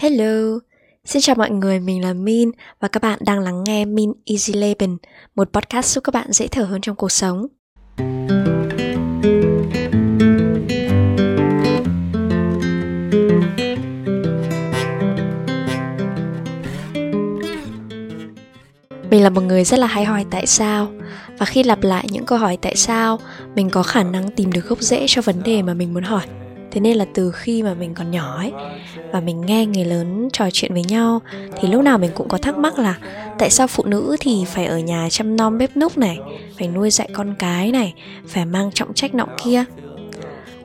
Hello, xin chào mọi người, mình là Min và các bạn đang lắng nghe Min Easy Living, một podcast giúp các bạn dễ thở hơn trong cuộc sống. Mình là một người rất là hay hỏi tại sao và khi lặp lại những câu hỏi tại sao, mình có khả năng tìm được gốc rễ cho vấn đề mà mình muốn hỏi thế nên là từ khi mà mình còn nhỏ ấy và mình nghe người lớn trò chuyện với nhau thì lúc nào mình cũng có thắc mắc là tại sao phụ nữ thì phải ở nhà chăm nom bếp núc này phải nuôi dạy con cái này phải mang trọng trách nọ kia.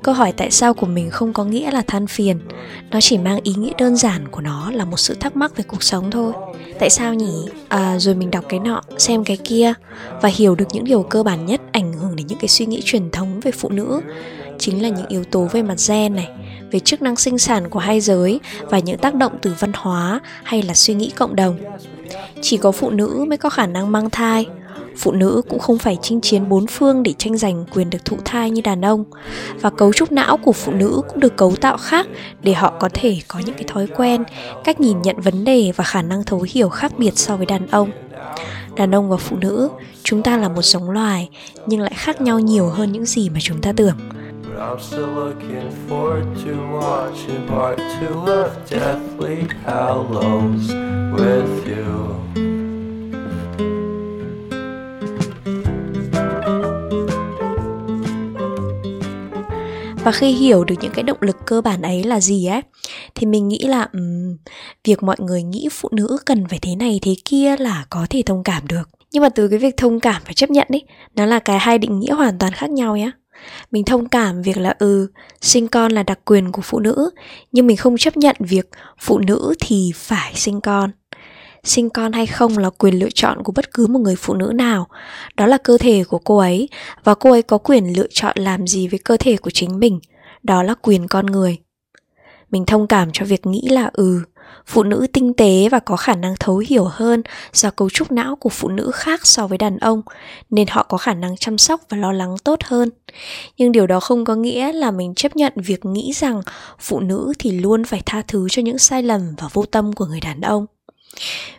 Câu hỏi tại sao của mình không có nghĩa là than phiền nó chỉ mang ý nghĩa đơn giản của nó là một sự thắc mắc về cuộc sống thôi. Tại sao nhỉ? À, rồi mình đọc cái nọ xem cái kia và hiểu được những điều cơ bản nhất ảnh hưởng đến những cái suy nghĩ truyền thống về phụ nữ chính là những yếu tố về mặt gen này, về chức năng sinh sản của hai giới và những tác động từ văn hóa hay là suy nghĩ cộng đồng. Chỉ có phụ nữ mới có khả năng mang thai. Phụ nữ cũng không phải chinh chiến bốn phương để tranh giành quyền được thụ thai như đàn ông, và cấu trúc não của phụ nữ cũng được cấu tạo khác để họ có thể có những cái thói quen, cách nhìn nhận vấn đề và khả năng thấu hiểu khác biệt so với đàn ông. Đàn ông và phụ nữ, chúng ta là một giống loài, nhưng lại khác nhau nhiều hơn những gì mà chúng ta tưởng. I'm still looking forward to watching part two of Deathly Hallows with you. và khi hiểu được những cái động lực cơ bản ấy là gì ấy thì mình nghĩ là um, việc mọi người nghĩ phụ nữ cần phải thế này thế kia là có thể thông cảm được nhưng mà từ cái việc thông cảm và chấp nhận ấy nó là cái hai định nghĩa hoàn toàn khác nhau nhé mình thông cảm việc là ừ sinh con là đặc quyền của phụ nữ, nhưng mình không chấp nhận việc phụ nữ thì phải sinh con. Sinh con hay không là quyền lựa chọn của bất cứ một người phụ nữ nào. Đó là cơ thể của cô ấy, và cô ấy có quyền lựa chọn làm gì với cơ thể của chính mình. Đó là quyền con người. Mình thông cảm cho việc nghĩ là ừ phụ nữ tinh tế và có khả năng thấu hiểu hơn do cấu trúc não của phụ nữ khác so với đàn ông, nên họ có khả năng chăm sóc và lo lắng tốt hơn. Nhưng điều đó không có nghĩa là mình chấp nhận việc nghĩ rằng phụ nữ thì luôn phải tha thứ cho những sai lầm và vô tâm của người đàn ông.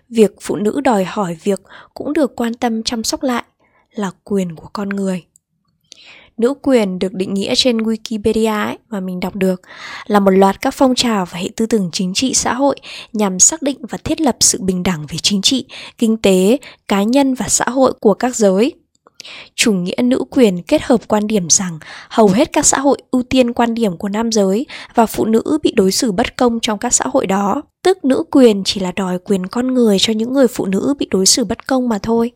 Việc phụ nữ đòi hỏi việc cũng được quan tâm chăm sóc lại là quyền của con người nữ quyền được định nghĩa trên Wikipedia ấy, mà mình đọc được là một loạt các phong trào và hệ tư tưởng chính trị xã hội nhằm xác định và thiết lập sự bình đẳng về chính trị, kinh tế, cá nhân và xã hội của các giới. Chủ nghĩa nữ quyền kết hợp quan điểm rằng hầu hết các xã hội ưu tiên quan điểm của nam giới và phụ nữ bị đối xử bất công trong các xã hội đó. Tức nữ quyền chỉ là đòi quyền con người cho những người phụ nữ bị đối xử bất công mà thôi.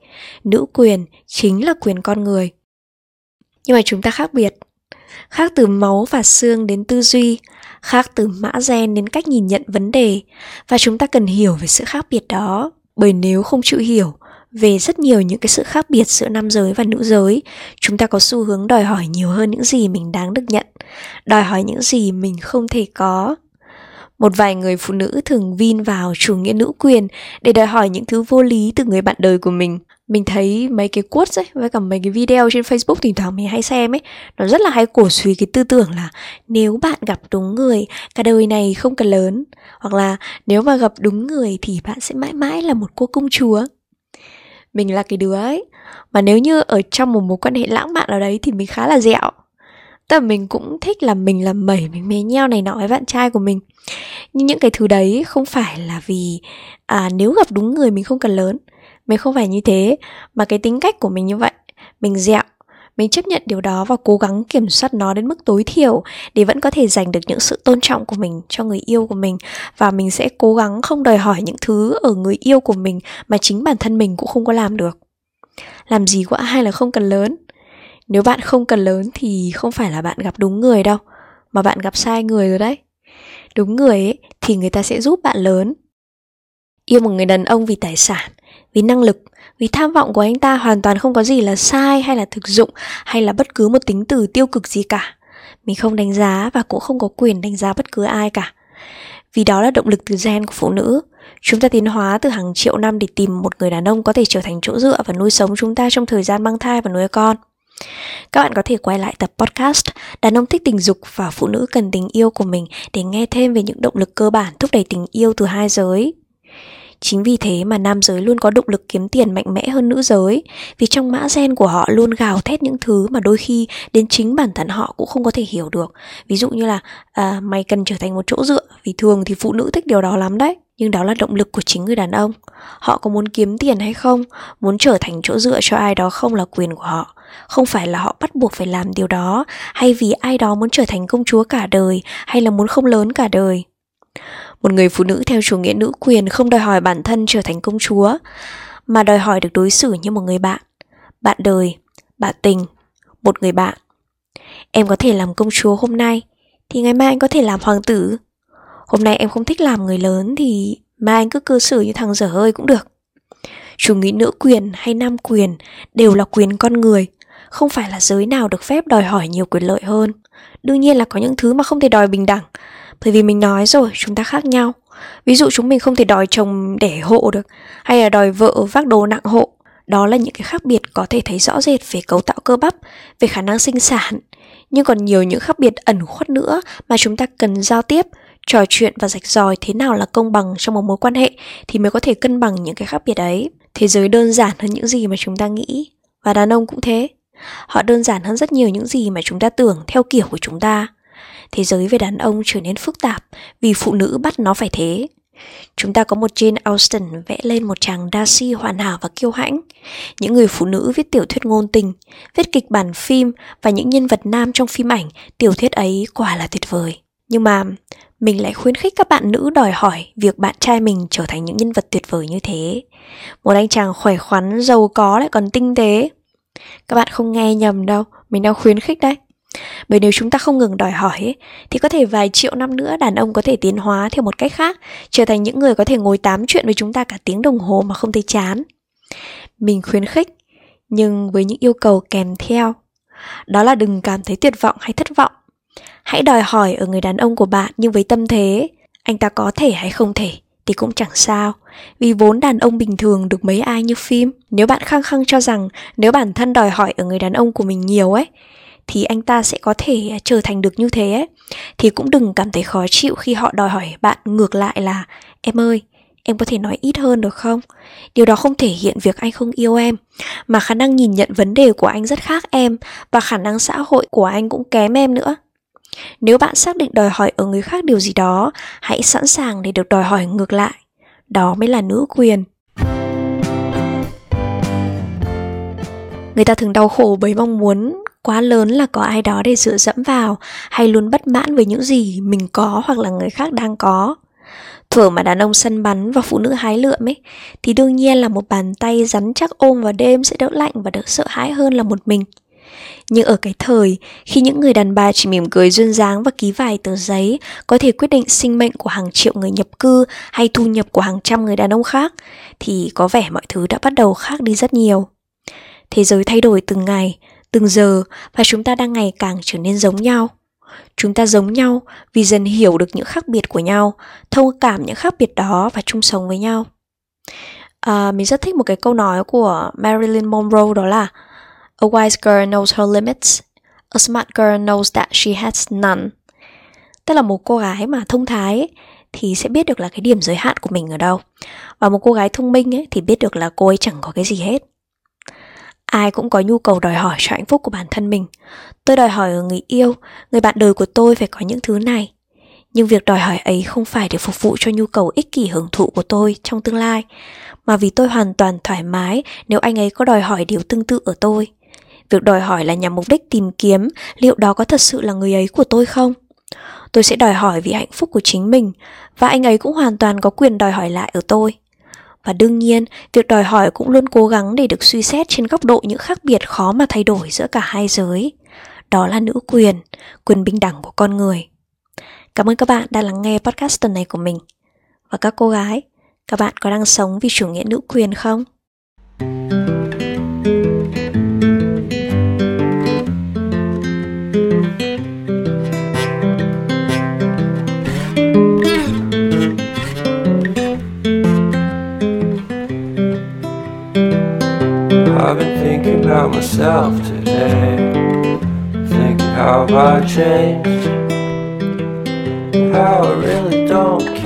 Nữ quyền chính là quyền con người nhưng mà chúng ta khác biệt. Khác từ máu và xương đến tư duy, khác từ mã gen đến cách nhìn nhận vấn đề, và chúng ta cần hiểu về sự khác biệt đó. Bởi nếu không chịu hiểu về rất nhiều những cái sự khác biệt giữa nam giới và nữ giới, chúng ta có xu hướng đòi hỏi nhiều hơn những gì mình đáng được nhận, đòi hỏi những gì mình không thể có. Một vài người phụ nữ thường vin vào chủ nghĩa nữ quyền để đòi hỏi những thứ vô lý từ người bạn đời của mình mình thấy mấy cái quotes ấy với cả mấy cái video trên Facebook thỉnh thoảng mình hay xem ấy nó rất là hay cổ suý cái tư tưởng là nếu bạn gặp đúng người cả đời này không cần lớn. Hoặc là nếu mà gặp đúng người thì bạn sẽ mãi mãi là một cô công chúa. Mình là cái đứa ấy mà nếu như ở trong một mối quan hệ lãng mạn nào đấy thì mình khá là dẹo tức là mình cũng thích là mình làm mẩy mình mê nheo này nọ với bạn trai của mình. Nhưng những cái thứ đấy không phải là vì à, nếu gặp đúng người mình không cần lớn mình không phải như thế, mà cái tính cách của mình như vậy, mình dẹo. Mình chấp nhận điều đó và cố gắng kiểm soát nó đến mức tối thiểu để vẫn có thể giành được những sự tôn trọng của mình cho người yêu của mình. Và mình sẽ cố gắng không đòi hỏi những thứ ở người yêu của mình mà chính bản thân mình cũng không có làm được. Làm gì quá hay là không cần lớn? Nếu bạn không cần lớn thì không phải là bạn gặp đúng người đâu, mà bạn gặp sai người rồi đấy. Đúng người ấy thì người ta sẽ giúp bạn lớn yêu một người đàn ông vì tài sản, vì năng lực, vì tham vọng của anh ta hoàn toàn không có gì là sai hay là thực dụng hay là bất cứ một tính từ tiêu cực gì cả. Mình không đánh giá và cũng không có quyền đánh giá bất cứ ai cả. Vì đó là động lực từ gen của phụ nữ. Chúng ta tiến hóa từ hàng triệu năm để tìm một người đàn ông có thể trở thành chỗ dựa và nuôi sống chúng ta trong thời gian mang thai và nuôi con. Các bạn có thể quay lại tập podcast Đàn ông thích tình dục và phụ nữ cần tình yêu của mình để nghe thêm về những động lực cơ bản thúc đẩy tình yêu từ hai giới. Chính vì thế mà nam giới luôn có động lực kiếm tiền mạnh mẽ hơn nữ giới. Vì trong mã gen của họ luôn gào thét những thứ mà đôi khi đến chính bản thân họ cũng không có thể hiểu được. Ví dụ như là à, mày cần trở thành một chỗ dựa Vì thường thì phụ nữ thích điều đó lắm đấy nhưng đó là động lực của chính người đàn ông. Họ có muốn kiếm tiền hay không? Muốn trở thành chỗ dựa cho ai đó không là quyền của họ. Không phải là họ bắt buộc phải làm điều đó hay vì ai đó muốn trở thành công chúa cả đời hay là muốn không lớn cả đời một người phụ nữ theo chủ nghĩa nữ quyền không đòi hỏi bản thân trở thành công chúa, mà đòi hỏi được đối xử như một người bạn. Bạn đời, bạn tình, một người bạn. Em có thể làm công chúa hôm nay, thì ngày mai anh có thể làm hoàng tử. Hôm nay em không thích làm người lớn, thì mai anh cứ cư xử như thằng dở hơi cũng được. Chủ nghĩa nữ quyền hay nam quyền đều là quyền con người, không phải là giới nào được phép đòi hỏi nhiều quyền lợi hơn. Đương nhiên là có những thứ mà không thể đòi bình đẳng bởi vì mình nói rồi, chúng ta khác nhau. Ví dụ chúng mình không thể đòi chồng đẻ hộ được, hay là đòi vợ vác đồ nặng hộ. Đó là những cái khác biệt có thể thấy rõ rệt về cấu tạo cơ bắp, về khả năng sinh sản. Nhưng còn nhiều những khác biệt ẩn khuất nữa mà chúng ta cần giao tiếp, trò chuyện và rạch ròi thế nào là công bằng trong một mối quan hệ thì mới có thể cân bằng những cái khác biệt ấy. Thế giới đơn giản hơn những gì mà chúng ta nghĩ, và đàn ông cũng thế. Họ đơn giản hơn rất nhiều những gì mà chúng ta tưởng theo kiểu của chúng ta thế giới về đàn ông trở nên phức tạp vì phụ nữ bắt nó phải thế Chúng ta có một Jane Austen vẽ lên một chàng Darcy hoàn hảo và kiêu hãnh. Những người phụ nữ viết tiểu thuyết ngôn tình, viết kịch bản phim và những nhân vật nam trong phim ảnh, tiểu thuyết ấy quả là tuyệt vời. Nhưng mà mình lại khuyến khích các bạn nữ đòi hỏi việc bạn trai mình trở thành những nhân vật tuyệt vời như thế. Một anh chàng khỏe khoắn, giàu có lại còn tinh tế. Các bạn không nghe nhầm đâu, mình đang khuyến khích đấy. Bởi nếu chúng ta không ngừng đòi hỏi ấy, thì có thể vài triệu năm nữa đàn ông có thể tiến hóa theo một cách khác, trở thành những người có thể ngồi tám chuyện với chúng ta cả tiếng đồng hồ mà không thấy chán. Mình khuyến khích, nhưng với những yêu cầu kèm theo. Đó là đừng cảm thấy tuyệt vọng hay thất vọng. Hãy đòi hỏi ở người đàn ông của bạn nhưng với tâm thế, anh ta có thể hay không thể thì cũng chẳng sao vì vốn đàn ông bình thường được mấy ai như phim nếu bạn khăng khăng cho rằng nếu bản thân đòi hỏi ở người đàn ông của mình nhiều ấy thì anh ta sẽ có thể à, trở thành được như thế ấy. Thì cũng đừng cảm thấy khó chịu khi họ đòi hỏi bạn ngược lại là, em ơi, em có thể nói ít hơn được không? Điều đó không thể hiện việc anh không yêu em, mà khả năng nhìn nhận vấn đề của anh rất khác em, và khả năng xã hội của anh cũng kém em nữa. Nếu bạn xác định đòi hỏi ở người khác điều gì đó, hãy sẵn sàng để được đòi hỏi ngược lại. Đó mới là nữ quyền. Người ta thường đau khổ bởi mong muốn quá lớn là có ai đó để dựa dẫm vào hay luôn bất mãn với những gì mình có hoặc là người khác đang có? Thuở mà đàn ông săn bắn và phụ nữ hái lượm ấy, thì đương nhiên là một bàn tay rắn chắc ôm vào đêm sẽ đỡ lạnh và đỡ sợ hãi hơn là một mình. Nhưng ở cái thời khi những người đàn bà chỉ mỉm cười duyên dáng và ký vài tờ giấy có thể quyết định sinh mệnh của hàng triệu người nhập cư hay thu nhập của hàng trăm người đàn ông khác, thì có vẻ mọi thứ đã bắt đầu khác đi rất nhiều. Thế giới thay đổi từng ngày từng giờ và chúng ta đang ngày càng trở nên giống nhau. Chúng ta giống nhau vì dần hiểu được những khác biệt của nhau thông cảm những khác biệt đó và chung sống với nhau. À, mình rất thích một cái câu nói của Marilyn Monroe đó là A wise girl knows her limits A smart girl knows that she has none. Tức là một cô gái mà thông thái ấy, thì sẽ biết được là cái điểm giới hạn của mình ở đâu. Và một cô gái thông minh ấy, thì biết được là cô ấy chẳng có cái gì hết ai cũng có nhu cầu đòi hỏi cho hạnh phúc của bản thân mình. Tôi đòi hỏi ở người yêu, người bạn đời của tôi phải có những thứ này. Nhưng việc đòi hỏi ấy không phải để phục vụ cho nhu cầu ích kỷ hưởng thụ của tôi trong tương lai, mà vì tôi hoàn toàn thoải mái nếu anh ấy có đòi hỏi điều tương tự ở tôi. Việc đòi hỏi là nhằm mục đích tìm kiếm liệu đó có thật sự là người ấy của tôi không? Tôi sẽ đòi hỏi vì hạnh phúc của chính mình, và anh ấy cũng hoàn toàn có quyền đòi hỏi lại ở tôi và đương nhiên, việc đòi hỏi cũng luôn cố gắng để được suy xét trên góc độ những khác biệt khó mà thay đổi giữa cả hai giới. Đó là nữ quyền quyền bình đẳng của con người. Cảm ơn các bạn đã lắng nghe podcast tuần này của mình. Và các cô gái, các bạn có đang sống vì chủ nghĩa nữ quyền không? I've been thinking about myself today Thinking Think how I changed. How I really don't care